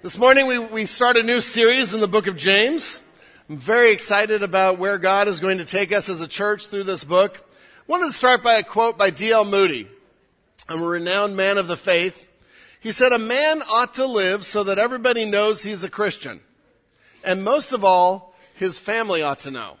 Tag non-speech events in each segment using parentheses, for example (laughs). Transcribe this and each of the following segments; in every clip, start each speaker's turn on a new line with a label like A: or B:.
A: This morning we, we start a new series in the book of James. I'm very excited about where God is going to take us as a church through this book. I wanted to start by a quote by D.L. Moody. I'm a renowned man of the faith. He said, a man ought to live so that everybody knows he's a Christian. And most of all, his family ought to know.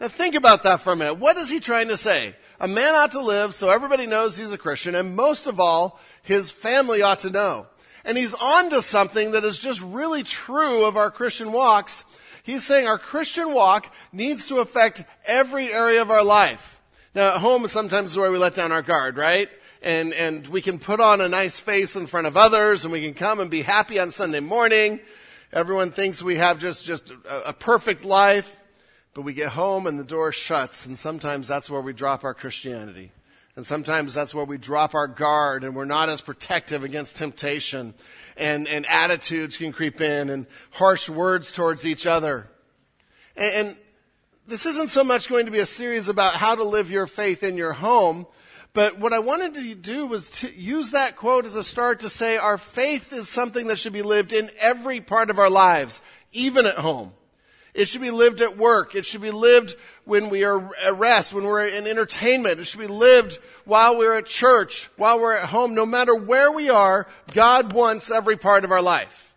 A: Now think about that for a minute. What is he trying to say? A man ought to live so everybody knows he's a Christian, and most of all, his family ought to know. And he's on to something that is just really true of our Christian walks. He's saying our Christian walk needs to affect every area of our life. Now, at home sometimes is where we let down our guard, right? And, and we can put on a nice face in front of others and we can come and be happy on Sunday morning. Everyone thinks we have just, just a, a perfect life. But we get home and the door shuts and sometimes that's where we drop our Christianity. And sometimes that's where we drop our guard and we're not as protective against temptation and, and attitudes can creep in and harsh words towards each other. And, and this isn't so much going to be a series about how to live your faith in your home, but what I wanted to do was to use that quote as a start to say our faith is something that should be lived in every part of our lives, even at home. It should be lived at work. It should be lived when we are at rest, when we're in entertainment. It should be lived while we're at church, while we're at home. No matter where we are, God wants every part of our life.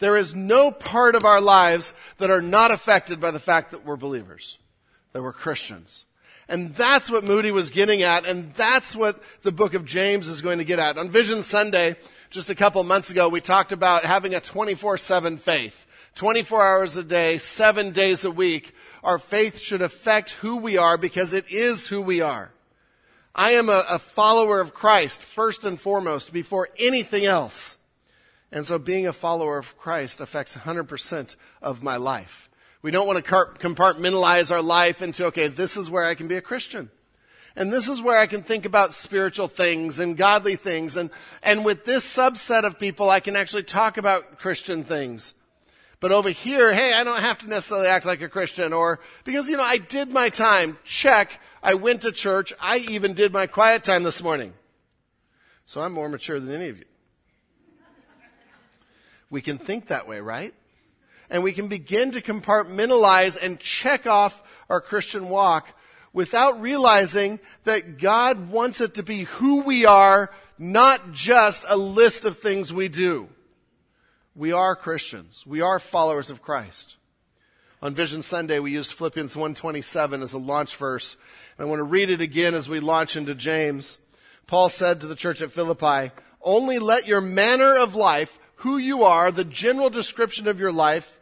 A: There is no part of our lives that are not affected by the fact that we're believers, that we're Christians. And that's what Moody was getting at, and that's what the book of James is going to get at. On Vision Sunday, just a couple months ago, we talked about having a 24-7 faith. 24 hours a day, seven days a week, our faith should affect who we are because it is who we are. I am a, a, follower of Christ first and foremost before anything else. And so being a follower of Christ affects 100% of my life. We don't want to compartmentalize our life into, okay, this is where I can be a Christian. And this is where I can think about spiritual things and godly things. And, and with this subset of people, I can actually talk about Christian things. But over here, hey, I don't have to necessarily act like a Christian or because, you know, I did my time. Check. I went to church. I even did my quiet time this morning. So I'm more mature than any of you. We can think that way, right? And we can begin to compartmentalize and check off our Christian walk without realizing that God wants it to be who we are, not just a list of things we do. We are Christians. We are followers of Christ. On Vision Sunday, we used Philippians 127 as a launch verse. And I want to read it again as we launch into James. Paul said to the church at Philippi, only let your manner of life, who you are, the general description of your life,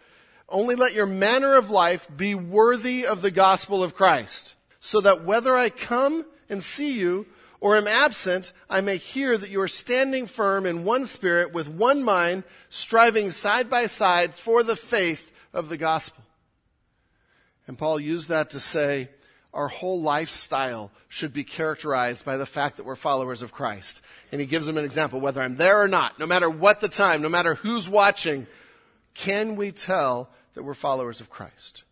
A: only let your manner of life be worthy of the gospel of Christ, so that whether I come and see you or am absent, I may hear that you are standing firm in one spirit with one mind, striving side by side for the faith of the gospel. And Paul used that to say our whole lifestyle should be characterized by the fact that we're followers of Christ. And he gives them an example, whether I'm there or not, no matter what the time, no matter who's watching, can we tell that we're followers of Christ?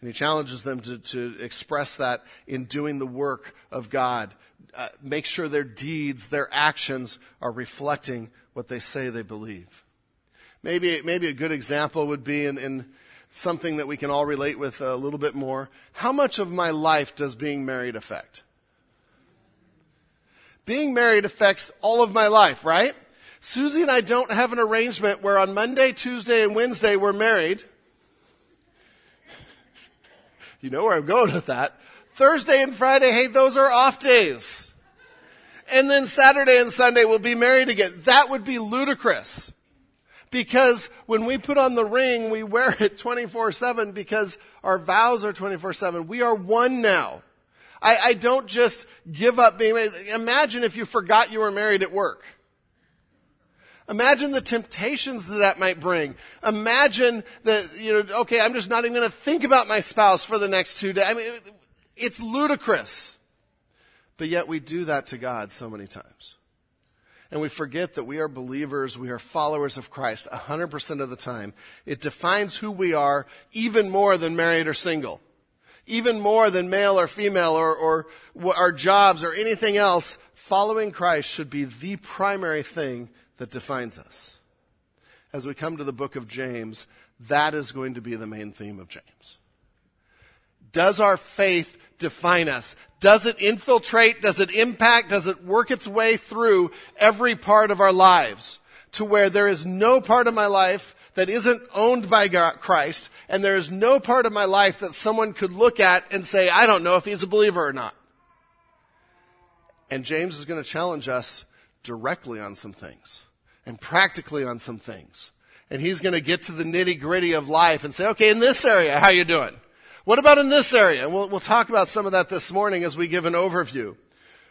A: And he challenges them to, to express that in doing the work of God. Uh, make sure their deeds, their actions are reflecting what they say they believe. Maybe, maybe a good example would be in, in something that we can all relate with a little bit more. How much of my life does being married affect? Being married affects all of my life, right? Susie and I don't have an arrangement where on Monday, Tuesday, and Wednesday we're married (laughs) you know where I'm going with that. Thursday and Friday, hey, those are off days. And then Saturday and Sunday we'll be married again. That would be ludicrous. Because when we put on the ring, we wear (laughs) it 24-7 because our vows are 24-7. We are one now. I, I don't just give up being married. Imagine if you forgot you were married at work. Imagine the temptations that that might bring. Imagine that, you know, okay, I'm just not even going to think about my spouse for the next two days. I mean, it's ludicrous. But yet we do that to God so many times. And we forget that we are believers, we are followers of Christ 100% of the time. It defines who we are even more than married or single. Even more than male or female or, or our jobs or anything else. Following Christ should be the primary thing that defines us. as we come to the book of James, that is going to be the main theme of James. Does our faith define us? Does it infiltrate? Does it impact? Does it work its way through every part of our lives to where there is no part of my life that isn't owned by God, Christ and there is no part of my life that someone could look at and say, I don't know if he's a believer or not. And James is going to challenge us directly on some things and practically on some things. And he's going to get to the nitty gritty of life and say, okay, in this area, how you doing? What about in this area? And we'll, we'll talk about some of that this morning as we give an overview.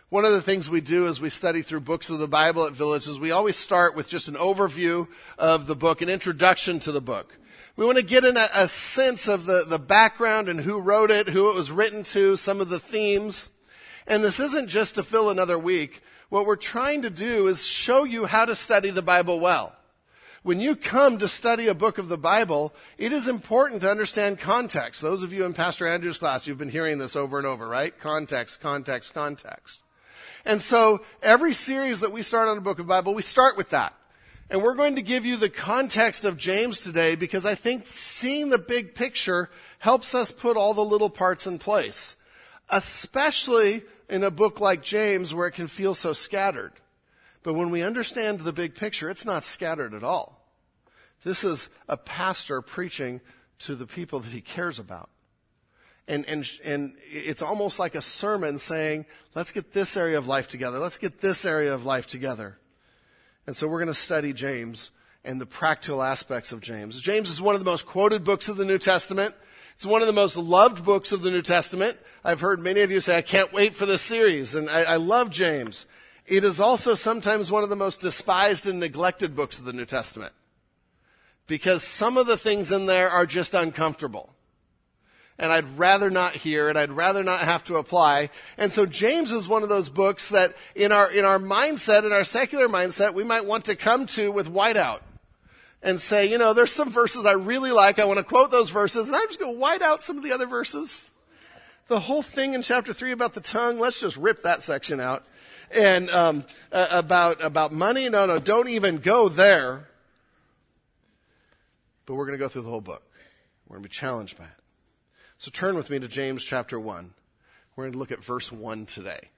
A: One of the things we do as we study through books of the Bible at Village is we always start with just an overview of the book, an introduction to the book. We want to get in a, a sense of the, the background and who wrote it, who it was written to, some of the themes. And this isn't just to fill another week. What we're trying to do is show you how to study the Bible well. When you come to study a book of the Bible, it is important to understand context. Those of you in Pastor Andrew's class, you've been hearing this over and over, right? Context, context, context. And so every series that we start on a book of the Bible, we start with that. And we're going to give you the context of James today because I think seeing the big picture helps us put all the little parts in place especially in a book like James where it can feel so scattered. But when we understand the big picture, it's not scattered at all. This is a pastor preaching to the people that he cares about. And, and, and it's almost like a sermon saying, let's get this area of life together. Let's get this area of life together. And so we're going to study James and the practical aspects of James. James is one of the most quoted books of the New Testament. It's one of the most loved books of the New Testament. I've heard many of you say, I can't wait for this series, and I, I love James. It is also sometimes one of the most despised and neglected books of the New Testament. Because some of the things in there are just uncomfortable. And I'd rather not hear it. I'd rather not have to apply. And so James is one of those books that in our, in our mindset, in our secular mindset, we might want to come to with whiteout and say, you know, there's some verses I really like. I want to quote those verses, and I'm just going to white out some of the other verses. The whole thing in chapter three about the tongue, let's just rip that section out. And um, about about money, no, no, don't even go there. But we're going to go through the whole book. We're going to be challenged by it. So turn with me to James chapter one. We're going to look at verse one today.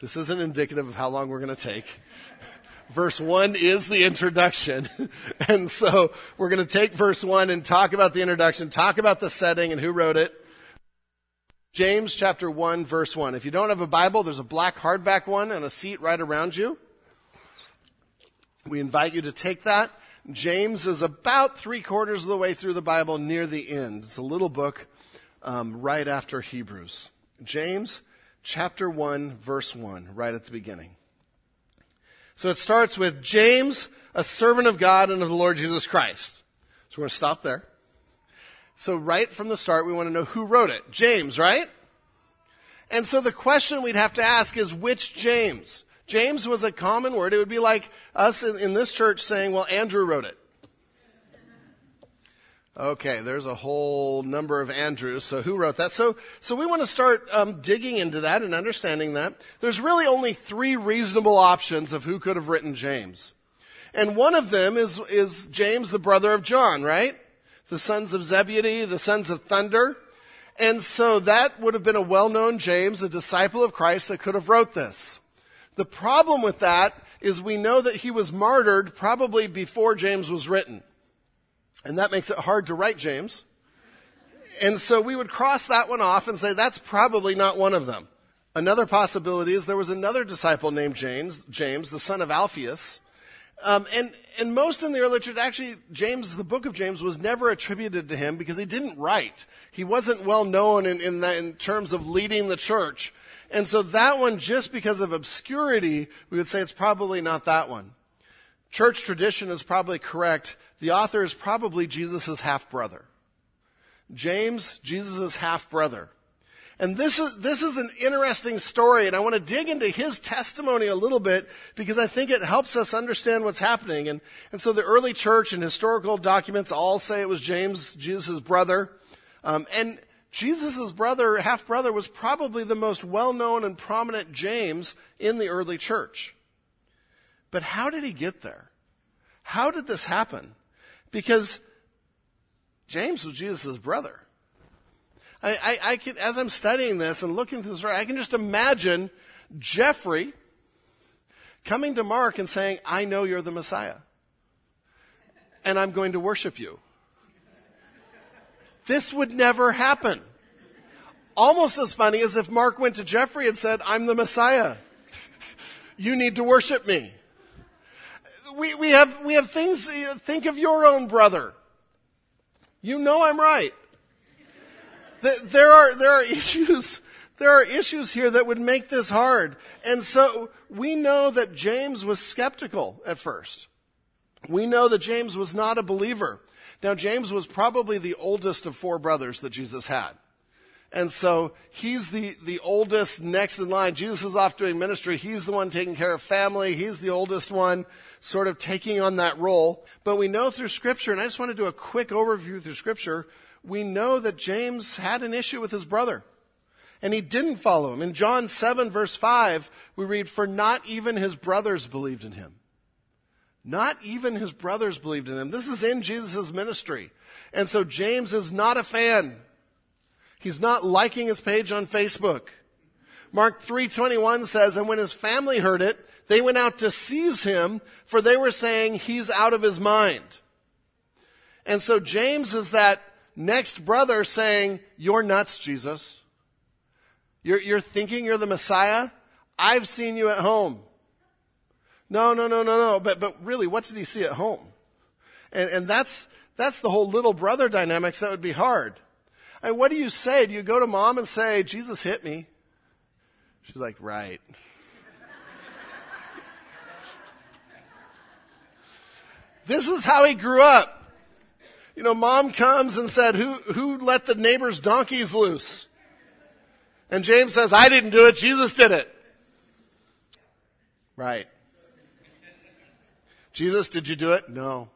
A: This isn't indicative of how long we're going to take verse 1 is the introduction. (laughs) and so we're going to take verse 1 and talk about the introduction, talk about the setting and who wrote it. James chapter 1 verse 1. If you don't have a Bible, there's a black hardback one and a seat right around you. We invite you to take that. James is about three quarters of the way through the Bible near the end. It's a little book um, right after Hebrews. James chapter 1 verse 1, right at the beginning. So it starts with James, a servant of God and of the Lord Jesus Christ. So we're going to stop there. So right from the start, we want to know who wrote it. James, right? And so the question we'd have to ask is which James? James was a common word. It would be like us in, in this church saying, well, Andrew wrote it. Okay, there's a whole number of Andrews. So who wrote that? So, so we want to start um, digging into that and understanding that. There's really only three reasonable options of who could have written James, and one of them is is James, the brother of John, right? The sons of Zebedee, the sons of thunder, and so that would have been a well-known James, a disciple of Christ, that could have wrote this. The problem with that is we know that he was martyred probably before James was written. And that makes it hard to write James. And so we would cross that one off and say that's probably not one of them. Another possibility is there was another disciple named James, James, the son of Alphaeus. Um, and, and most in the early church, actually, James, the book of James was never attributed to him because he didn't write. He wasn't well known in, in, the, in terms of leading the church. And so that one, just because of obscurity, we would say it's probably not that one. Church tradition is probably correct. The author is probably Jesus' half brother. James, Jesus' half brother. And this is, this is an interesting story, and I want to dig into his testimony a little bit because I think it helps us understand what's happening. And, and so the early church and historical documents all say it was James, Jesus' brother. Um, and Jesus' brother, half brother, was probably the most well known and prominent James in the early church. But how did he get there? how did this happen? Because James was Jesus' brother. I, I, I can, as I'm studying this and looking through this, I can just imagine Jeffrey coming to Mark and saying, I know you're the Messiah. And I'm going to worship you. This would never happen. Almost as funny as if Mark went to Jeffrey and said, I'm the Messiah. You need to worship me. We, we have, we have things, think of your own brother. You know I'm right. There are, there are (laughs) issues, there are issues here that would make this hard. And so we know that James was skeptical at first. We know that James was not a believer. Now, James was probably the oldest of four brothers that Jesus had. And so he's the, the oldest next in line. Jesus is off doing ministry. He's the one taking care of family. He's the oldest one, sort of taking on that role. But we know through scripture, and I just want to do a quick overview through scripture, we know that James had an issue with his brother. And he didn't follow him. In John 7 verse 5, we read, For not even his brothers believed in him. Not even his brothers believed in him. This is in Jesus' ministry. And so James is not a fan. He's not liking his page on Facebook. Mark 3:21 says, "And when his family heard it, they went out to seize him, for they were saying he's out of his mind." And so James is that next brother saying, "You're nuts, Jesus. You're, you're thinking you're the Messiah? I've seen you at home. No, no, no, no, no. But, but really, what did he see at home? And, and that's, that's the whole little brother dynamics that would be hard. And what do you say? Do you go to mom and say, Jesus hit me? She's like, right. (laughs) this is how he grew up. You know, mom comes and said, who, who let the neighbor's donkeys loose? And James says, I didn't do it. Jesus did it. Right. Jesus, did you do it? No.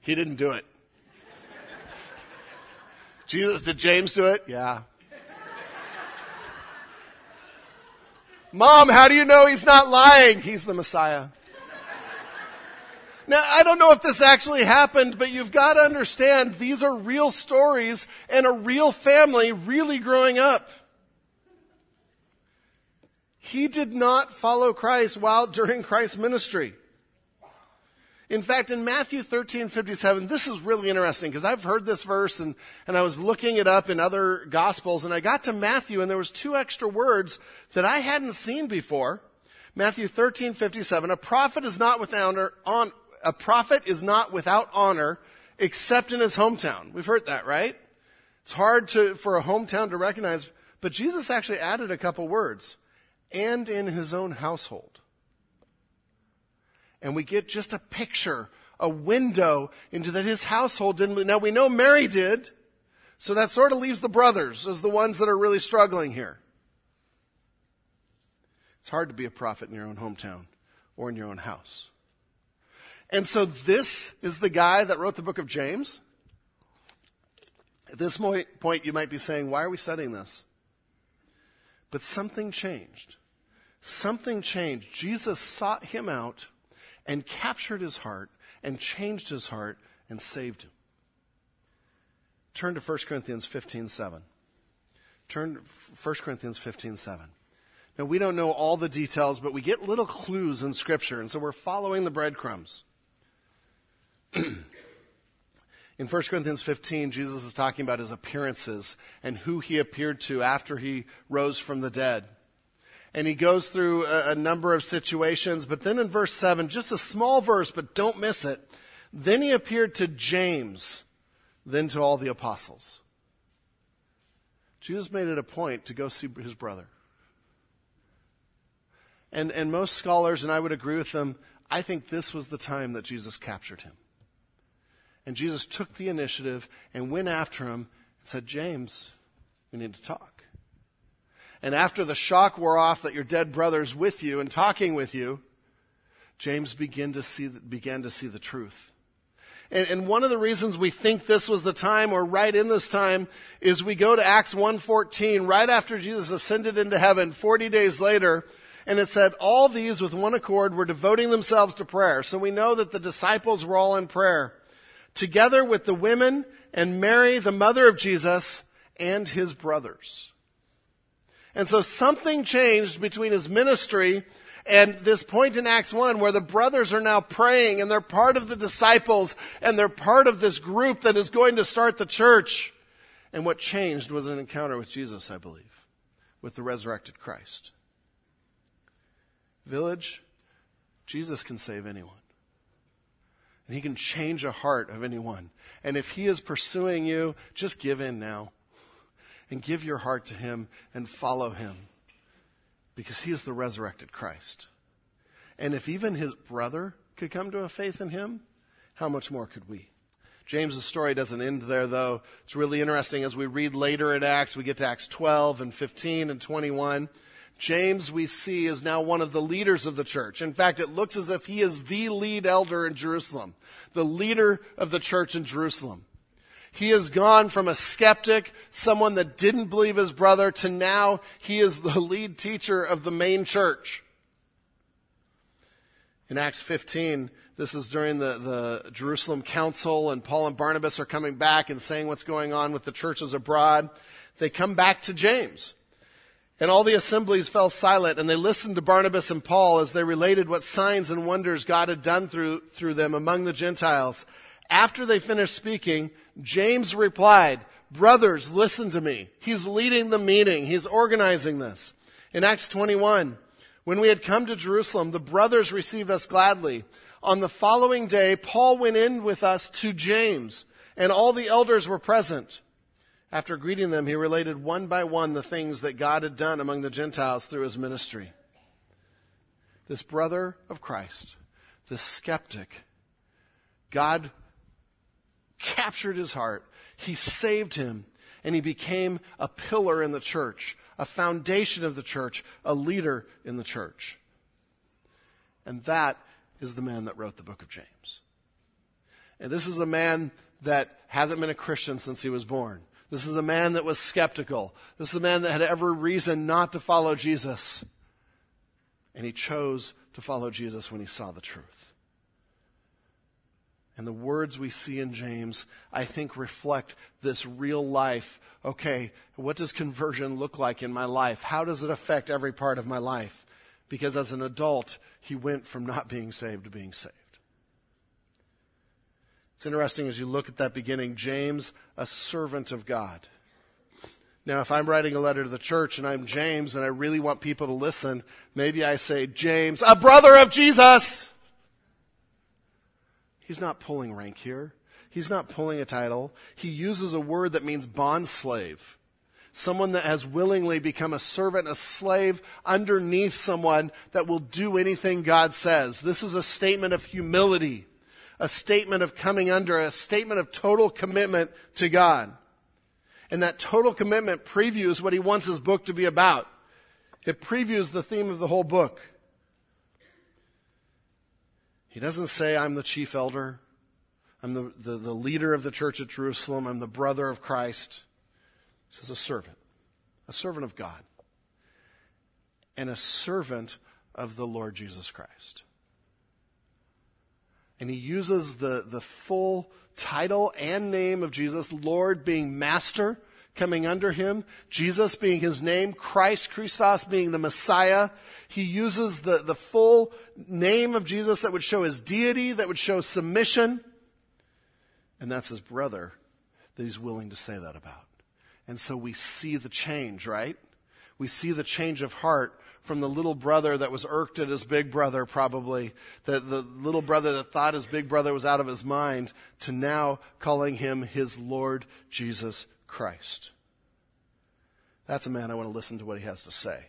A: He didn't do it. (laughs) Jesus, did James do it? Yeah. Mom, how do you know he's not lying? He's the Messiah. Now, I don't know if this actually happened, but you've got to understand these are real stories and a real family really growing up. He did not follow Christ while during Christ's ministry. In fact, in Matthew 13, 57, this is really interesting because I've heard this verse and, and I was looking it up in other gospels and I got to Matthew and there was two extra words that I hadn't seen before. Matthew 13, 57, a prophet is not without honor, on, a prophet is not without honor except in his hometown. We've heard that, right? It's hard to, for a hometown to recognize, but Jesus actually added a couple words. And in his own household and we get just a picture, a window into that his household didn't. Now we know Mary did, so that sort of leaves the brothers as the ones that are really struggling here. It's hard to be a prophet in your own hometown or in your own house. And so this is the guy that wrote the book of James. At this point, you might be saying, why are we studying this? But something changed. Something changed. Jesus sought him out and captured his heart and changed his heart and saved him. Turn to 1 Corinthians 15 7. Turn to 1 Corinthians 15 7. Now, we don't know all the details, but we get little clues in Scripture, and so we're following the breadcrumbs. (clears throat) in 1 Corinthians 15, Jesus is talking about his appearances and who he appeared to after he rose from the dead and he goes through a, a, number of situations. But then in verse 7, just a small verse, but don't miss it. Then he appeared to James, then to all the apostles. Jesus made it a point to go see his brother. And, and most scholars, and I would agree with them, I think this was the time that Jesus captured him. And Jesus took the initiative and went after him and said, James, we need to talk. And after the shock wore off that your dead brother's with you and talking with you, James began to see, began to see the truth. And, and, one of the reasons we think this was the time or right in this time is we go to Acts 1.14 right after Jesus ascended into heaven 40 days later And it said, all these with one accord were devoting themselves to prayer. So we know that the disciples were all in prayer, together with the women and Mary, the mother of Jesus, and his brothers. And so something changed between his ministry and this point in Acts 1 where the brothers are now praying and they're part of the disciples and they're part of this group that is going to start the church. And what changed was an encounter with Jesus, I believe, with the resurrected Christ. Village, Jesus can save anyone. And he can change a heart of anyone. And if he is pursuing you, just give in now and give your heart to him and follow him because he is the resurrected Christ. And if even his brother could come to a faith in him, how much more could we? James's story doesn't end there though. It's really interesting as we read later in Acts, we get to Acts 12 and 15 and 21. James, we see, is now one of the leaders of the church. In fact, it looks as if he is the lead elder in Jerusalem, the leader of the church in Jerusalem. He has gone from a skeptic, someone that didn't believe his brother, to now he is the (laughs) lead teacher of the main church. In Acts 15, this is during the, the Jerusalem Council, and Paul and Barnabas are coming back and saying what's going on with the churches abroad. They come back to James. And all the assemblies fell silent, and they listened to Barnabas and Paul as they related what signs and wonders God had done through, through them among the Gentiles. After they finished speaking, James replied, Brothers, listen to me. He's leading the meeting. He's organizing this. In Acts 21, when we had come to Jerusalem, the brothers received us gladly. On the following day, Paul went in with us to James, and all the elders were present. After greeting them, he related one by one the things that God had done among the Gentiles through his ministry. This brother of Christ, this skeptic, God captured his heart. He saved him and he became a pillar in the church, a foundation of the church, a leader in the church. And that is the man that wrote the book of James. And this is a man that hasn't been a Christian since he was born. This is a man that was skeptical. This is a man that had every reason not to follow Jesus. And he chose to follow Jesus when he saw the truth. And the words we see in James, I think, reflect this real life. Okay, what does conversion look like in my life? How does it affect every part of my life? Because as an adult, he went from not being saved to being saved. It's interesting as you look at that beginning, James, a servant of God. Now, if I'm writing a letter to the church and I'm James and I really want people to listen, maybe I say, James, a brother of Jesus. He's not pulling rank here. He's not pulling a title. He uses a word that means bond slave. Someone that has willingly become a servant, a slave underneath someone that will do anything God says. This is a statement of humility, a statement of coming under, a statement of total commitment to God. And that total commitment previews what he wants his book to be about. It previews the theme of the whole book. He doesn't say, I'm the chief elder. I'm the, the, the, leader of the church at Jerusalem. I'm the brother of Christ. He says, a servant, a servant of God, and a servant of the Lord Jesus Christ. And he uses the, the full title and name of Jesus, Lord being master, coming under him, Jesus being his name, Christ, Christos being the Messiah. He uses the, the full name of Jesus that would show his deity, that would show submission. And that's his brother that he's willing to say that about. And so we see the change, right? We see the change of heart from the little brother that was irked at his big brother, probably, the, the little brother that thought his big brother was out of his mind, to now calling him his Lord Jesus Christ. That's a man I want to listen to what he has to say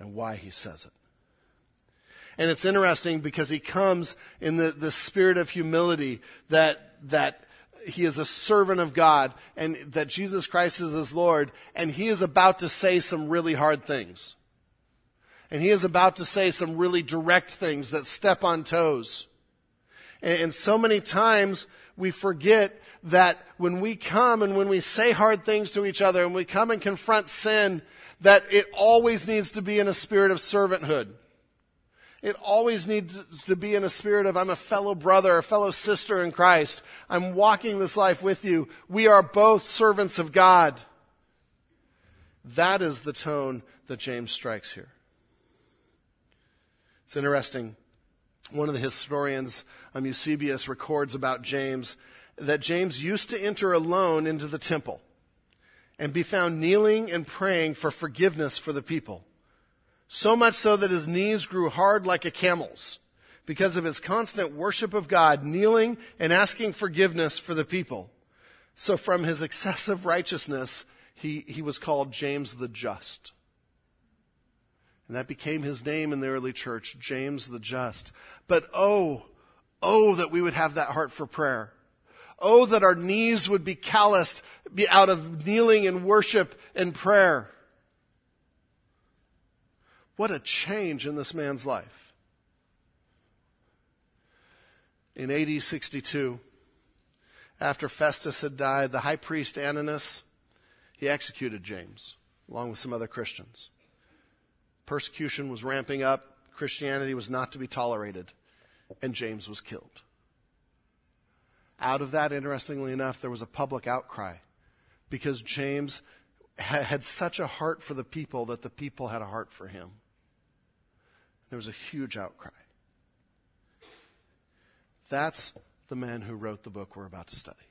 A: and why he says it. And it's interesting because he comes in the, the spirit of humility that, that he is a servant of God and that Jesus Christ is his Lord and he is about to say some really hard things. And he is about to say some really direct things that step on toes. And, and so many times we forget that when we come and when we say hard things to each other and we come and confront sin, that it always needs to be in a spirit of servanthood. It always needs to be in a spirit of, I'm a fellow brother, a fellow sister in Christ. I'm walking this life with you. We are both servants of God. That is the tone that James strikes here. It's interesting. One of the historians, um, Eusebius, records about James that James used to enter alone into the temple and be found kneeling and praying for forgiveness for the people. So much so that his knees grew hard like a camel's because of his constant worship of God, kneeling and asking forgiveness for the people. So from his excessive righteousness, he, he was called James the Just. And that became his name in the early church, James the Just. But oh, oh, that we would have that heart for prayer. Oh, that our knees would be calloused be out of kneeling and worship and prayer. What a change in this man's life. In AD 62, after Festus had died, the high priest Ananus, he executed James along with some other Christians. Persecution was ramping up. Christianity was not to be tolerated. And James was killed. Out of that, interestingly enough, there was a public outcry because James had such a heart for the people that the people had a heart for him. There was a huge outcry. That's the man who wrote the book we're about to study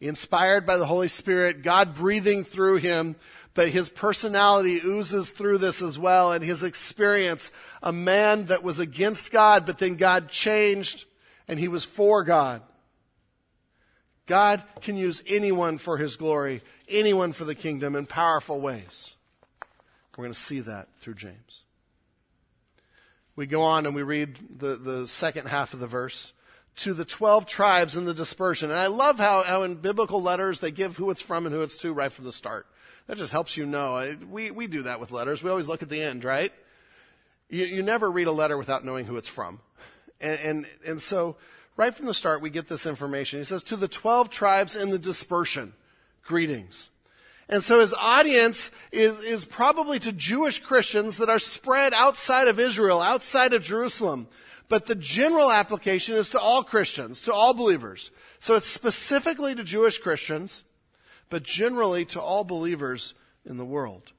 A: inspired by the Holy Spirit, God breathing through him, but his personality oozes through this as well and his experience, a man that was against God, but then God changed and he was for God. God can use anyone for his glory, anyone for the kingdom in powerful ways. We're going to see that through James. We go on and we read the, the second half of the verse to the 12 tribes in the dispersion. And I love how, how in biblical letters they give who it's from and who it's to right from the start. That just helps you know. We, we do that with letters. We always look at the end, right? You, you never read a letter without knowing who it's from. And, and, and so right from the start we get this information. He says, to the 12 tribes in the dispersion, greetings. And so his audience is, is probably to Jewish Christians that are spread outside of Israel, outside of Jerusalem. But the general application is to all Christians, to all believers. So it's specifically to Jewish Christians, but generally to all believers in the world.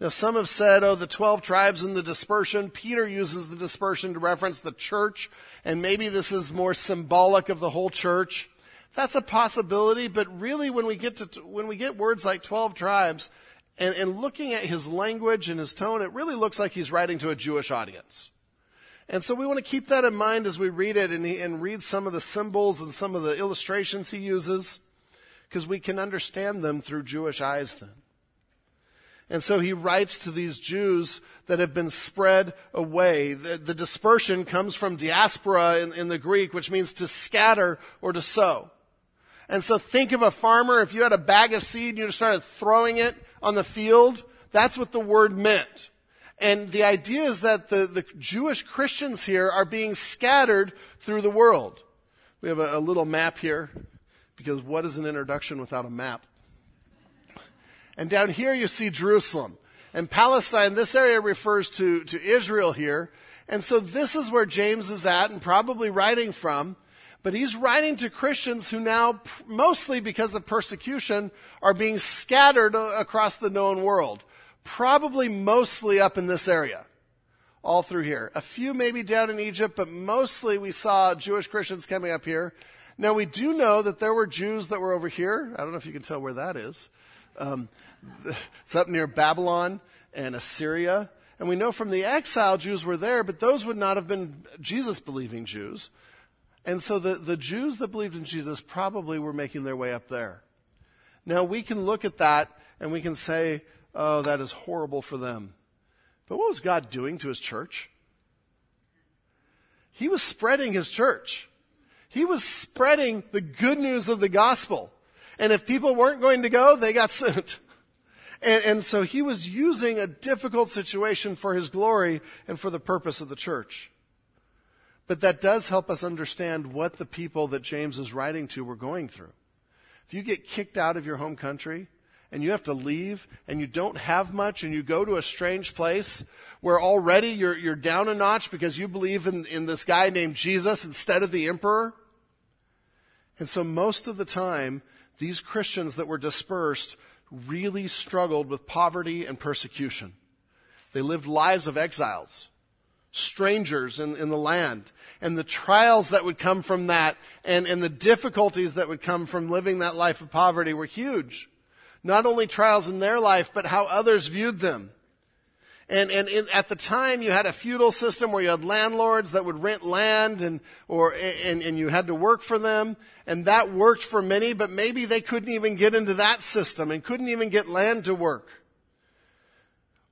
A: Now, some have said, oh, the 12 tribes and the dispersion. Peter uses the dispersion to reference the church, and maybe this is more symbolic of the whole church. That's a possibility, but really when we get to, when we get words like 12 tribes, and, and looking at his language and his tone, it really looks like he's writing to a Jewish audience. And so we want to keep that in mind as we read it and, and read some of the symbols and some of the illustrations he uses, because we can understand them through Jewish eyes then. And so he writes to these Jews that have been spread away. The, the dispersion comes from diaspora in, in the Greek, which means to scatter or to sow. And so think of a farmer, if you had a bag of seed and you just started throwing it on the field, that's what the word meant. And the idea is that the, the Jewish Christians here are being scattered through the world. We have a, a little map here because what is an introduction without a map? And down here you see Jerusalem. And Palestine, this area refers to, to Israel here. And so this is where James is at and probably writing from. But he's writing to Christians who now, mostly because of persecution, are being scattered across the known world probably mostly up in this area, all through here. A few maybe down in Egypt, but mostly we saw Jewish Christians coming up here. Now we do know that there were Jews that were over here. I don't know if you can tell where that is. Um, (laughs) it's up near Babylon and Assyria. And we know from the exile Jews were there, but those would not have been Jesus believing Jews. And so the, the Jews that believed in Jesus probably were making their way up there. Now we can look at that and we can say, oh, that is horrible for them. But what was God doing to his church? He was spreading his church. He was spreading the good news of the gospel. And if people weren't going to go, they got (laughs) sent. And, and, so he was using a difficult situation for his glory and for the purpose of the church. But that does help us understand what the people that James is writing to were going through. If you get kicked out of your home country and you have to leave and you don't have much and you go to a strange place where already you're, you're down a notch because you believe in, in this guy named Jesus instead of the emperor. And so most of the time, these Christians that were dispersed really struggled with poverty and persecution. They lived lives of exiles, strangers in, in the land, and the trials that would come from that and, and the difficulties that would come from living that life of poverty were huge. Not only trials in their life, but how others viewed them. And, and in, at the time, you had a feudal system where you had landlords that would rent land and, or, and, and you had to work for them. And that worked for many, but maybe they couldn't even get into that system and couldn't even get land to work.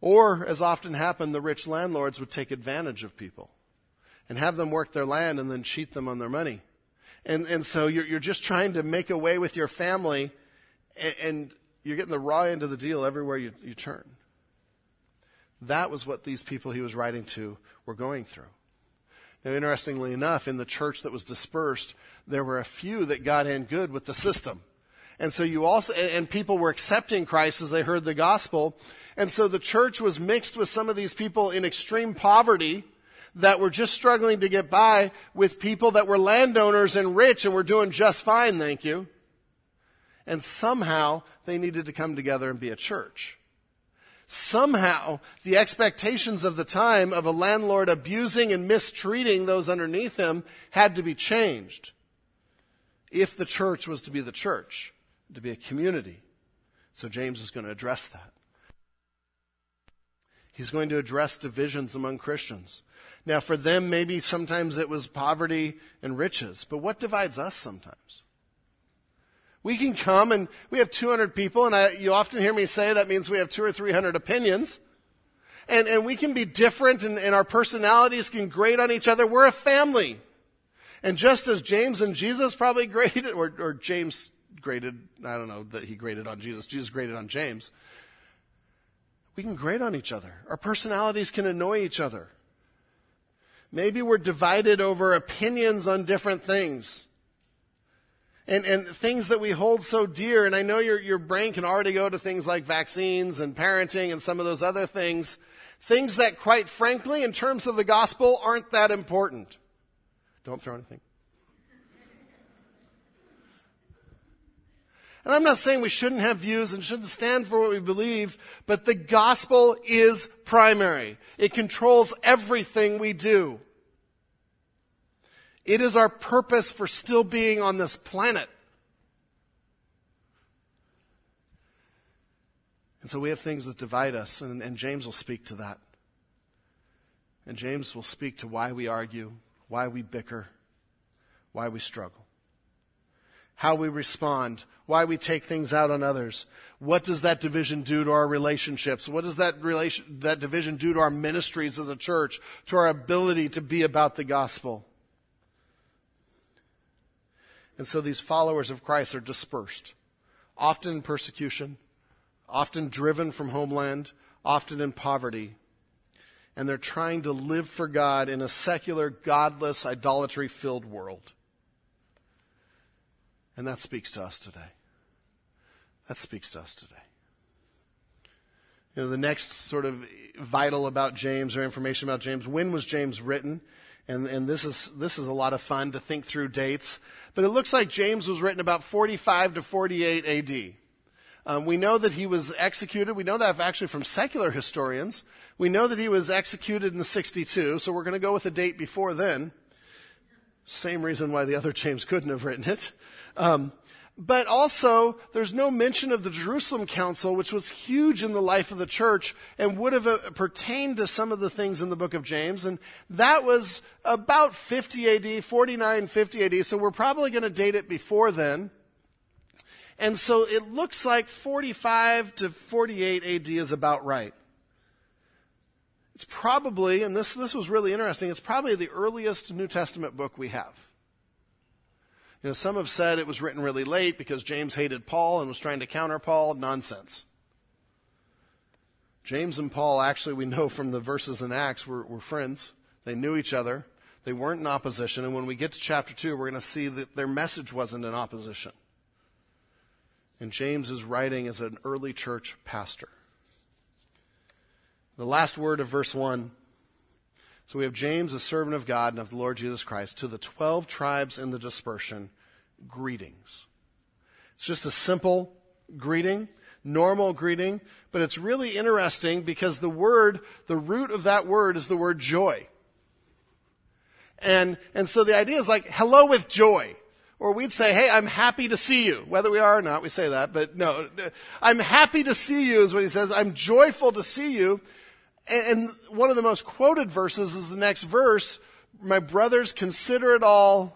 A: Or, as often happened, the rich landlords would take advantage of people and have them work their land and then cheat them on their money. And, and so you're, you're just trying to make a way with your family and, and you're getting the raw end of the deal everywhere you, you turn. That was what these people he was writing to were going through. Now, interestingly enough, in the church that was dispersed, there were a few that got in good with the system. And so you also, and people were accepting Christ as they heard the gospel. And so the church was mixed with some of these people in extreme poverty that were just struggling to get by with people that were landowners and rich and were doing just fine, thank you. And somehow they needed to come together and be a church. Somehow, the expectations of the time of a landlord abusing and mistreating those underneath him had to be changed if the church was to be the church, to be a community. So James is going to address that. He's going to address divisions among Christians. Now, for them, maybe sometimes it was poverty and riches, but what divides us sometimes? We can come and we have 200 people, and I, you often hear me say that means we have two or 300 opinions. And, and we can be different, and, and our personalities can grate on each other. We're a family. And just as James and Jesus probably (laughs) graded, or, or James graded, I don't know that he graded on Jesus, Jesus graded on James. We can grade on each other. Our personalities can annoy each other. Maybe we're divided over opinions on different things and, and things that we hold so dear. And I know your, your brain can already go to things like vaccines and parenting and some of those other things. Things that, quite frankly, in terms of the gospel, aren't that important. Don't throw anything. And I'm not saying we shouldn't have views and shouldn't stand for what we believe, but the gospel is primary. It controls everything we do. It is our purpose for still being on this planet. And so we have things that divide us, and, and, James will speak to that. And James will speak to why we argue, why we bicker, why we struggle, how we respond, why we take things out on others. What does that division do to our relationships? What does that relation, that division do to our ministries as a church, to our ability to be about the gospel? And so these followers of Christ are dispersed, often in persecution, often driven from homeland, often in poverty. And they're trying to live for God in a secular, godless, idolatry filled world. And that speaks to us today. That speaks to us today. You know, the next sort of vital about James or information about James, when was James written? And, and this is, this is a lot of fun to think through dates. But it looks like James was written about 45 to 48 AD. Um, we know that he was executed. We know that actually from secular historians. We know that he was executed in 62, so we're going to go with a date before then. Same reason why the other James couldn't have written it. Um, but also, there's no mention of the Jerusalem Council, which was huge in the life of the church and would have uh, pertained to some of the things in the book of James. And that was about 50 AD, 49, 50 AD. So we're probably going to date it before then. And so it looks like 45 to 48 AD is about right. It's probably, and this, this was really interesting, it's probably the earliest New Testament book we have. You know, some have said it was written really late because James hated Paul and was trying to counter Paul. Nonsense. James and Paul, actually, we know from the verses in Acts, were, were friends. They knew each other. They weren't in opposition. And when we get to chapter 2, we're going to see that their message wasn't in opposition. And James is writing as an early church pastor. The last word of verse 1. So we have James, a servant of God and of the Lord Jesus Christ, to the 12 tribes in the dispersion, greetings. It's just a simple greeting, normal greeting, but it's really interesting because the word, the root of that word is the word joy. And, and so the idea is like, hello with joy. Or we'd say, hey, I'm happy to see you. Whether we are or not, we say that, but no. I'm happy to see you is what he says. I'm joyful to see you. And, one of the most quoted verses is the next verse. My brothers, consider it all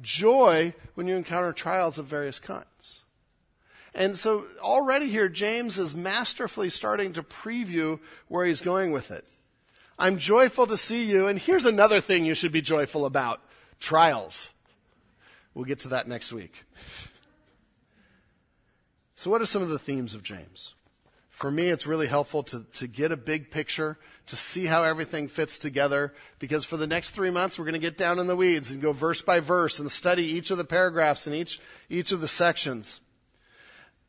A: joy when you encounter trials of various kinds. And so already here, James is masterfully starting to preview where he's going with it. I'm joyful to see you. And here's another thing you should be joyful about. Trials. We'll get to that next week. So what are some of the themes of James? For me, it's really helpful to, to get a big picture, to see how everything fits together, because for the next three months, we're going to get down in the weeds and go verse by verse and study each of the paragraphs and each, each of the sections.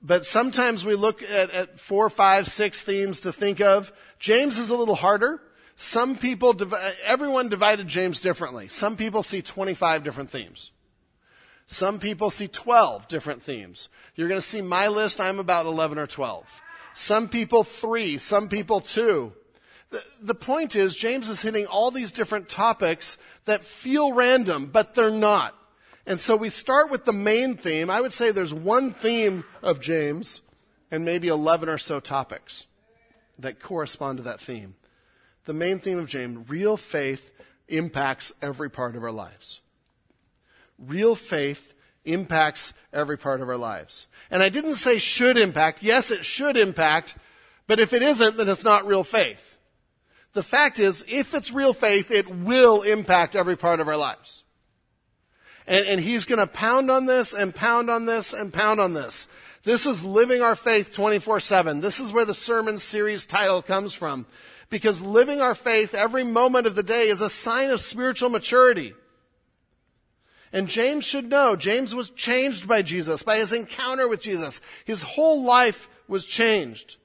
A: But sometimes we look at, at four, five, six themes to think of. James is a little harder some people, everyone divided James differently. Some people see 25 different themes. Some people see 12 different themes. You're going to see my list, I'm about 11 or 12. Some people three, some people two. The, the point is, James is hitting all these different topics that feel random, but they're not. And so we start with the main theme. I would say there's one theme of James and maybe 11 or so topics that correspond to that theme the main theme of James real faith impacts every part of our lives. Real faith impacts every part of our lives. And I didn't say should impact. Yes, it should impact, but if it isn't, then it's not real faith. The fact is, if it's real faith, it will impact every part of our lives. And, and he's going to pound on this and pound on this and pound on this. This is living our faith 24 7. This is where the sermon series title comes from because living our faith every moment of the day is a sign of spiritual maturity. And James should know, James was changed by Jesus, by his encounter with Jesus. His whole life was changed.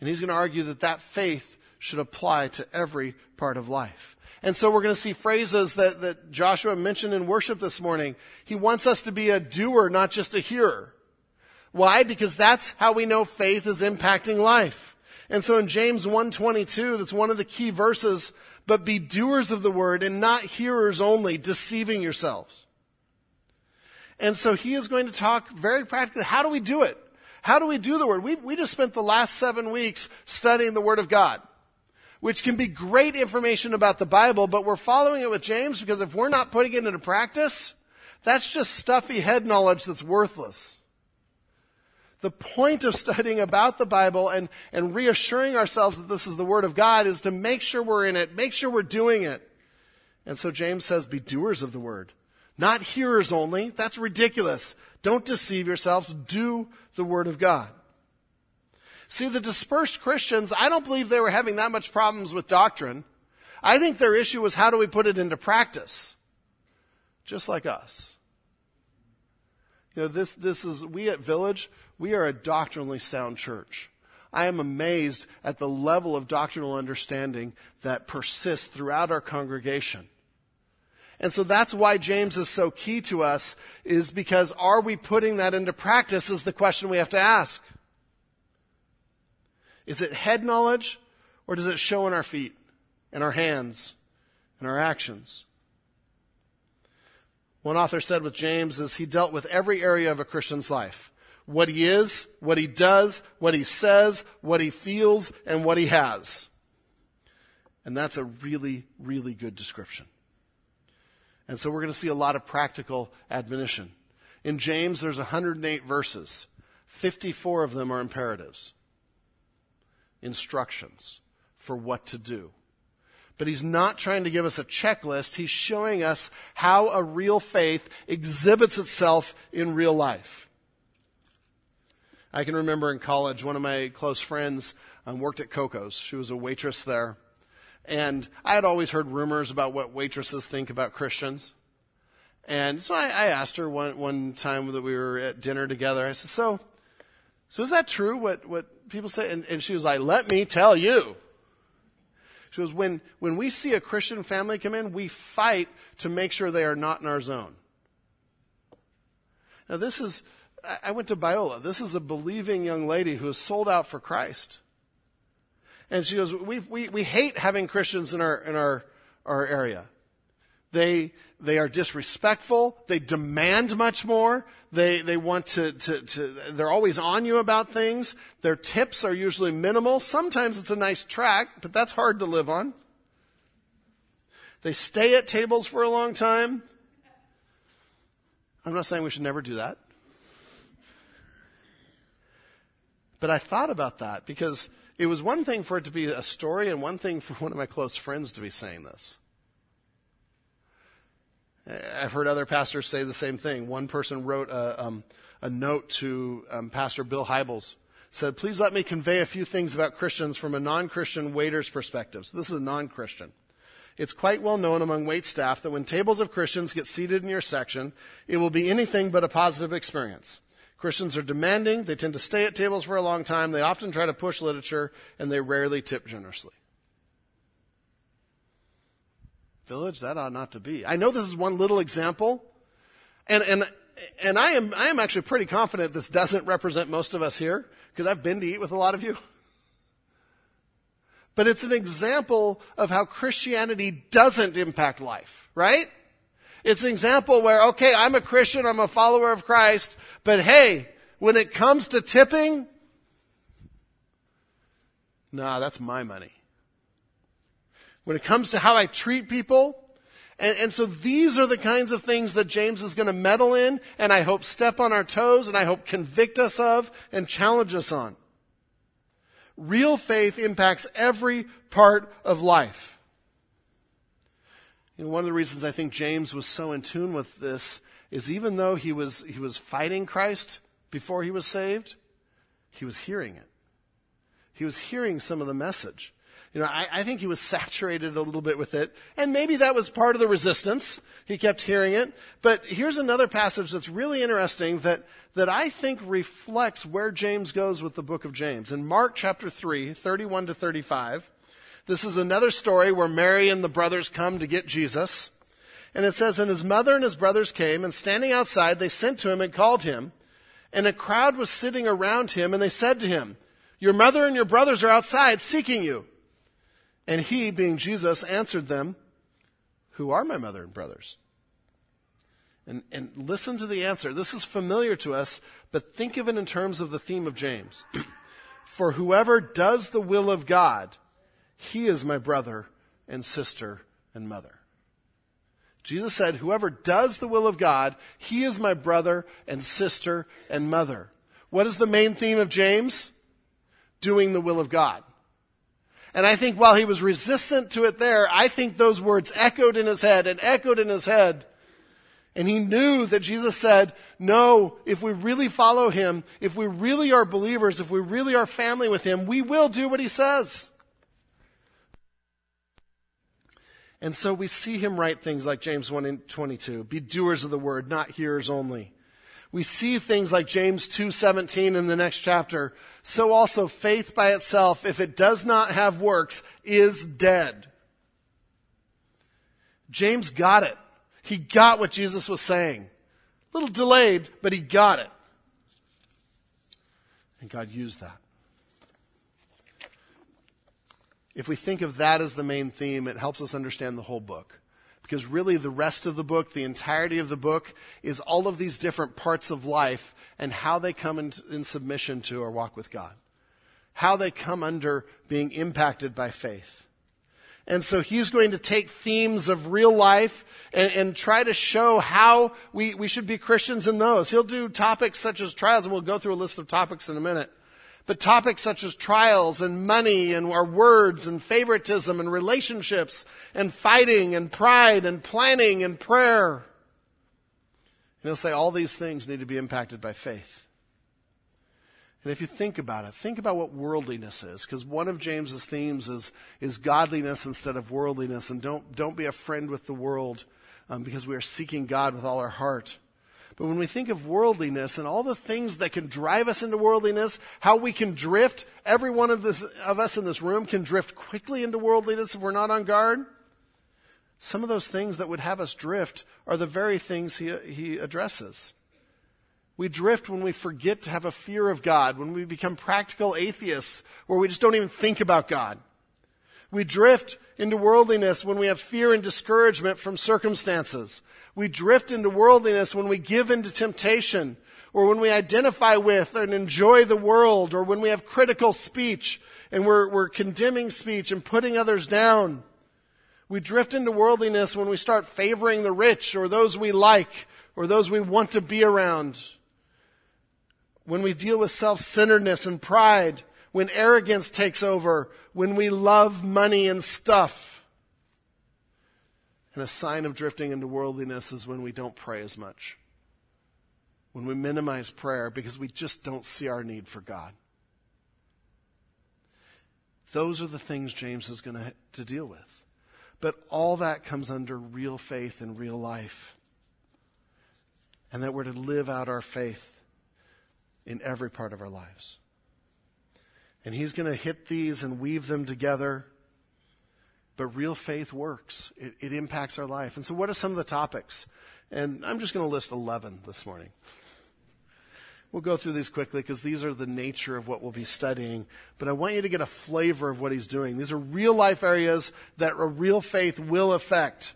A: And he's going to argue that that faith should apply to every part of life. And so we're going to see phrases that, that Joshua mentioned in worship this morning. He wants us to be a doer, not just a hearer. Why? Because that's how we know faith is impacting life. And so in James 1:22, that's one of the key verses, but be doers of the word and not hearers only, deceiving yourselves. And so he is going to talk very practically. How do we do it? How do we do the word? We, we just spent the last seven weeks studying the word of God, which can be great information about the Bible, but we're following it with James because if we're not putting it into practice, that's just stuffy head knowledge that's worthless. The point of studying about the Bible and, and reassuring ourselves that this is the Word of God is to make sure we're in it, make sure we're doing it. And so James says, be doers of the Word. Not hearers only. That's ridiculous. Don't deceive yourselves. Do the Word of God. See, the dispersed Christians, I don't believe they were having that much problems with doctrine. I think their issue was how do we put it into practice? Just like us. You know, this, this is, we at Village, we are a doctrinally sound church. I am amazed at the level of doctrinal understanding that persists throughout our congregation. And so that's why James is so key to us is because are we putting that into practice is the question we have to ask. Is it head knowledge or does it show in our feet and our hands and our actions? One author said with James is he dealt with every area of a Christian's life. What he is, what he does, what he says, what he feels, and what he has. And that's a really, really good description. And so we're going to see a lot of practical admonition. In James, there's 108 verses. 54 of them are imperatives. Instructions for what to do. But he's not trying to give us a checklist. He's showing us how a real faith exhibits itself in real life. I can remember in college, one of my close friends um, worked at Coco's. She was a waitress there. And I had always heard rumors about what waitresses think about Christians. And so I, I asked her one, one time that we were at dinner together, I said, so, so is that true what, what people say? And, and she was like, let me tell you. She goes, when, when we see a Christian family come in, we fight to make sure they are not in our zone. Now this is, I went to Biola. This is a believing young lady who is sold out for Christ. And she goes, we, we, we hate having Christians in our, in our, our area. They, they are disrespectful. They demand much more. They, they want to, to, to, they're always on you about things. Their tips are usually minimal. Sometimes it's a nice track, but that's hard to live on. They stay at tables for a long time. I'm not saying we should never do that. But I thought about that because it was one thing for it to be a story and one thing for (laughs) one of my close friends to be saying this. I've heard other pastors say the same thing. One person wrote a, um, a note to um, Pastor Bill Hybels. Said, please let me convey a few things about Christians from a non-Christian waiter's perspective. So this is a non-Christian. It's quite well known among wait staff that when tables of Christians get seated in your section, it will be anything but a positive experience. Christians are demanding, they tend to stay at tables for a long time, they often try to push literature, and they rarely tip generously. Village, that ought not to be. I know this is one little example, and, and, and I am, I am actually pretty confident this doesn't represent most of us here, because I've been to eat with a lot of you. But it's an example of how Christianity doesn't impact life, right? It's an example where, okay, I'm a Christian, I'm a follower of Christ, but hey, when it comes to tipping, nah, that's my money when it comes to how I treat people. And, and, so these are the kinds of things that James is going to meddle in and I hope step on our toes and I hope convict us of and challenge us on. Real faith impacts every part of life. One of the reasons I think James was so in tune with this is even though he was, he was fighting Christ before he was saved, he was hearing it. He was hearing some of the message. You know, I, I think he was saturated a little bit with it. And maybe that was part of the resistance. He kept hearing it. But here's another passage that's really interesting that, that I think reflects where James goes with the book of James. In Mark chapter 3, 31 to 35, this is another story where Mary and the brothers come to get Jesus. And it says, And his mother and his brothers came, and standing outside, they sent to him and called him. And a crowd was sitting around him, and they said to him, Your mother and your brothers are outside seeking you. And he, being Jesus, answered them, Who are my mother and brothers? And, and listen to the answer. This is familiar to us, but think of it in terms of the theme of James. (clears throat) For whoever does the will of God, he is my brother and sister and mother. Jesus said, Whoever does the will of God, he is my brother and sister and mother. What is the main theme of James? Doing the will of God. And I think while he was resistant to it there, I think those words echoed in his head and echoed in his head. And he knew that Jesus said, no, if we really follow him, if we really are believers, if we really are family with him, we will do what he says. And so we see him write things like James 1 and 22, be doers of the word, not hearers only we see things like James 2:17 in the next chapter. So also faith by itself if it does not have works is dead. James got it. He got what Jesus was saying. A little delayed, but he got it. And God used that. If we think of that as the main theme, it helps us understand the whole book. Because really the rest of the book, the entirety of the book, is all of these different parts of life and how they come in, in submission to our walk with God. How they come under being impacted by faith. And so he's going to take themes of real life and, and, try to show how we, we should be Christians in those. He'll do topics such as trials, and we'll go through a list of topics in a minute. But topics such as trials and money and our words and favoritism and relationships and fighting and pride and planning and prayer. And he'll say all these things need to be impacted by faith. And if you think about it, think about what worldliness is, because one of James's themes is, is godliness instead of worldliness. And don't, don't be a friend with the world um, because we are seeking God with all our heart. But when we think of worldliness and all the things that can drive us into worldliness, how we can drift, every one of, this, of us in this room can drift quickly into worldliness if we're not on guard. Some of those things that would have us drift are the very things he, he addresses. We drift when we forget to have a fear of God, when we become practical atheists, where we just don't even think about God. We drift into worldliness when we have fear and discouragement from circumstances. We drift into worldliness when we give into temptation, or when we identify with and enjoy the world, or when we have critical speech and we're, we're condemning speech and putting others down. We drift into worldliness when we start favoring the rich or those we like or those we want to be around when we deal with self-centeredness and pride, when arrogance takes over, when we love money and stuff. And a sign of drifting into worldliness is when we don't pray as much. When we minimize prayer because we just don't see our need for God. Those are the things James is going to, to deal with. But all that comes under real faith and real life. And that we're to live out our faith in every part of our lives. And He's going to hit these and weave them together. But real faith works, it, it impacts our life. And so, what are some of the topics? And I'm just going to list 11 this morning. We'll go through these quickly because these are the nature of what we'll be studying. But I want you to get a flavor of what he's doing. These are real life areas that a real faith will affect.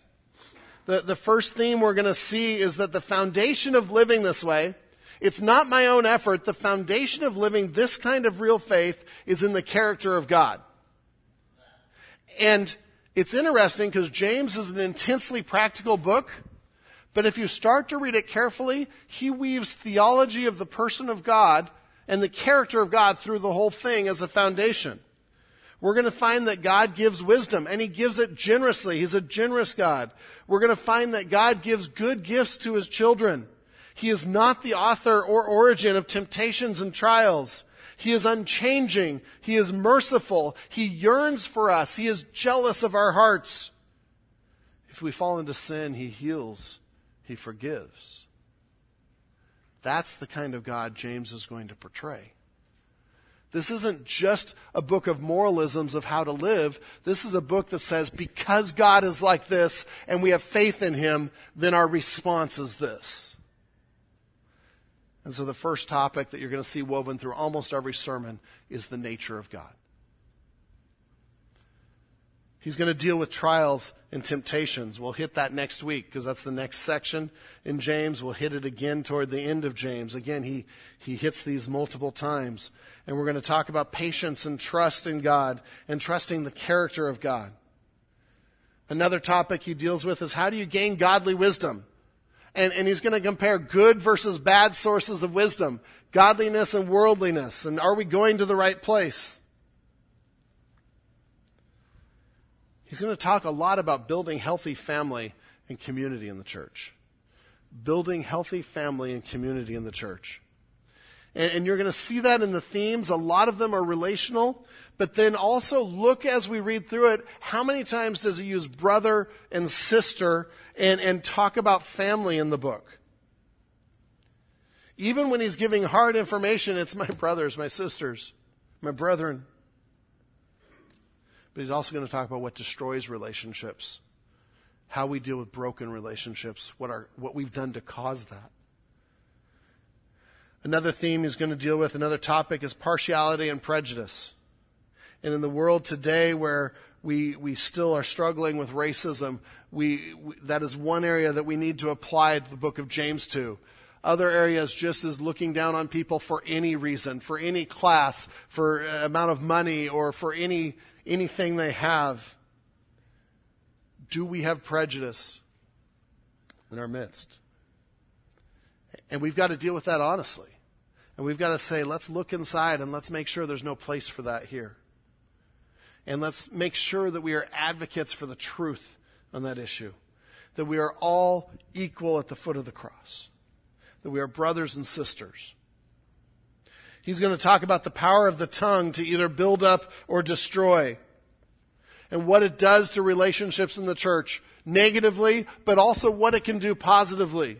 A: The, the first theme we're going to see is that the foundation of living this way it's not my own effort. The foundation of living this kind of real faith is in the character of God. And it's interesting because James is an intensely practical book, but if you start to read it carefully, he weaves theology of the person of God and the character of God through the whole thing as a foundation. We're going to find that God gives wisdom and he gives it generously. He's a generous God. We're going to find that God gives good gifts to his children. He is not the author or origin of temptations and trials. He is unchanging. He is merciful. He yearns for us. He is jealous of our hearts. If we fall into sin, He heals. He forgives. That's the kind of God James is going to portray. This isn't just a book of moralisms of how to live. This is a book that says, because God is like this and we have faith in Him, then our response is this. And so the first topic that you're going to see woven through almost every sermon is the nature of God. He's going to deal with trials and temptations. We'll hit that next week because that's the next section in James. We'll hit it again toward the end of James. Again, he, he hits these multiple times. And we're going to talk about patience and trust in God and trusting the character of God. Another topic he deals with is how do you gain godly wisdom? And, and he's going to compare good versus bad sources of wisdom, godliness and worldliness. And are we going to the right place? He's going to talk a lot about building healthy family and community in the church. Building healthy family and community in the church. And, and you're going to see that in the themes. A lot of them are relational, but then also look as we read through it, how many times does he use brother and sister and, and talk about family in the book? Even when he's giving hard information, it's my brothers, my sisters, my brethren. But he's also going to talk about what destroys relationships, how we deal with broken relationships, what, our, what we've done to cause that. Another theme he's going to deal with, another topic is partiality and prejudice. And in the world today where we, we still are struggling with racism, we, we, that is one area that we need to apply the book of James to. Other areas just as looking down on people for any reason, for any class, for uh, amount of money, or for any, anything they have. Do we have prejudice in our midst? And we've got to deal with that honestly. And we've got to say, let's look inside and let's make sure there's no place for that here. And let's make sure that we are advocates for the truth on that issue. That we are all equal at the foot of the cross. That we are brothers and sisters. He's going to talk about the power of the tongue to either build up or destroy and what it does to relationships in the church negatively, but also what it can do positively.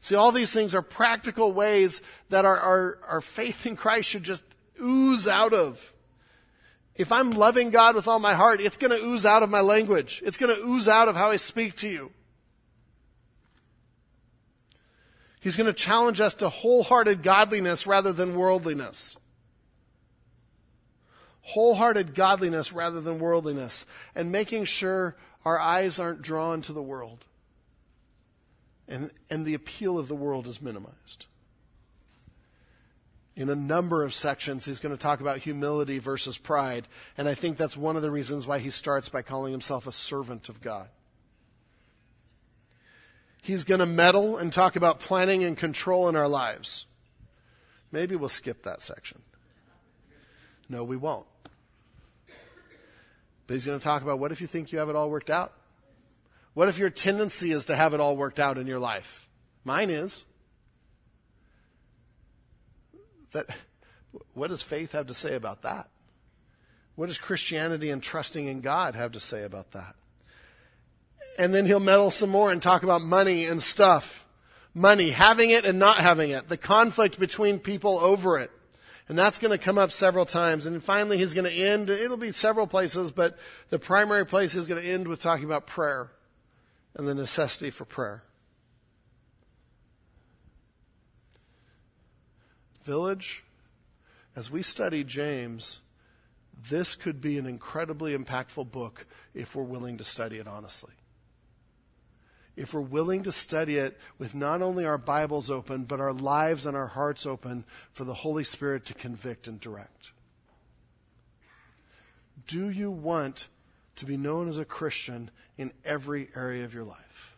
A: See, all these things are practical ways that our, our, our faith in Christ should just ooze out of. If I'm loving God with all my heart, it's going to ooze out of my language. It's going to ooze out of how I speak to you. He's going to challenge us to wholehearted godliness rather than worldliness. Wholehearted godliness rather than worldliness. And making sure our eyes aren't drawn to the world. And, and the appeal of the world is minimized. In a number of sections, he's going to talk about humility versus pride. And I think that's one of the reasons why he starts by calling himself a servant of God. He's going to meddle and talk about planning and control in our lives. Maybe we'll skip that section. No, we won't. But he's going to talk about what if you think you have it all worked out? What if your tendency is to have it all worked out in your life? Mine is. That, what does faith have to say about that? What does Christianity and trusting in God have to say about that? And then he'll meddle some more and talk about money and stuff. Money, having it and not having it. The conflict between people over it. And that's going to come up several times. And finally, he's going to end, it'll be several places, but the primary place is going to end with talking about prayer and the necessity for prayer. Village, as we study James, this could be an incredibly impactful book if we're willing to study it honestly if we're willing to study it with not only our Bibles open, but our lives and our hearts open for the Holy Spirit to convict and direct. Do you want to be known as a Christian in every area of your life?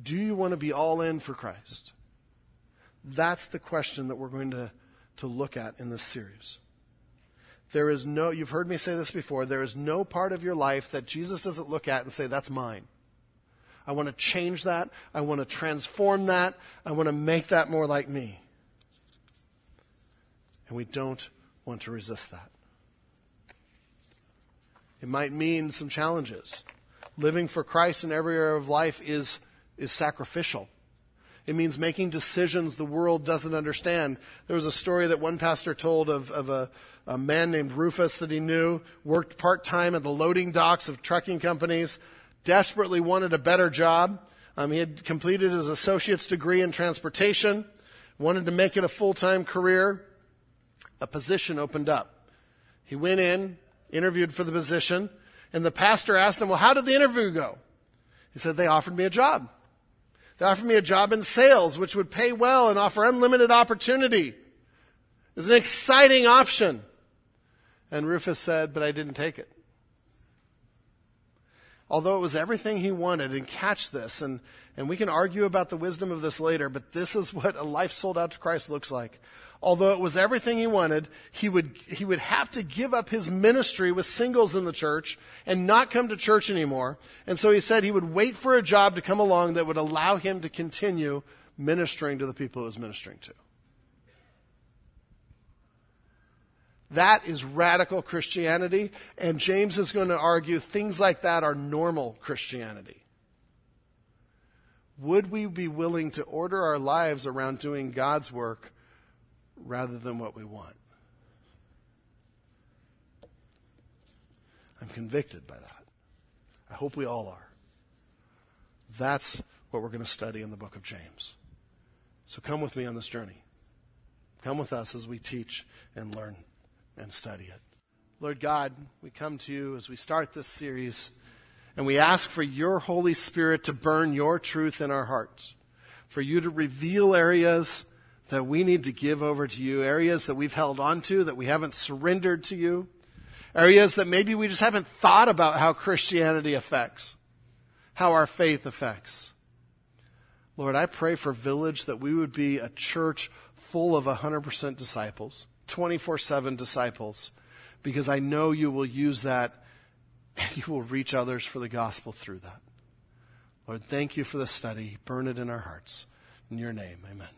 A: Do you want to be all in for Christ? That's the question that we're going to, to look at in this series. There is no, you've heard me say this before, there is no part of your life that Jesus doesn't look at and say, that's mine. I want to change that. I want to transform that. I want to make that more like me. And we don't want to resist that. It might mean some challenges. Living for Christ in every area of life is, is sacrificial. It means making decisions the world doesn't understand. There was a story that one pastor told of, of a, a man named Rufus that he knew, worked part time at the loading docks of trucking companies, desperately wanted a better job. Um, he had completed his associate's degree in transportation, wanted to make it a full time career. A position opened up. He went in, interviewed for the position, and the pastor asked him, Well, how did the interview go? He said, They offered me a job. They offered me a job in sales, which would pay well and offer unlimited opportunity. It was an exciting option. And Rufus said, But I didn't take it although it was everything he wanted, and catch this, and, and we can argue about the wisdom of this later, but this is what a life sold out to Christ looks like. Although it was everything he wanted, he would, he would have to give up his ministry with singles in the church and not come to church anymore. And so he said he would wait for a job to come along that would allow him to continue ministering to the people he was ministering to. That is radical Christianity, and James is going to argue things like that are normal Christianity. Would we be willing to order our lives around doing God's work rather than what we want? I'm convicted by that. I hope we all are. That's what we're going to study in the book of James. So come with me on this journey. Come with us as we teach and learn and study it. Lord God, we come to you as we start this series and we ask for your Holy Spirit to burn your truth in our hearts, for you to reveal areas that we need to give over to you, areas that we've held on to, that we haven't surrendered to you, areas that maybe we just haven't thought about how Christianity affects, how our faith affects. Lord, I pray for Village that we would be a church full of 100% disciples 24 7 disciples because I know you will use that and you will reach others for the gospel through that. Lord, thank you for the study. Burn it in our hearts. In your name, amen.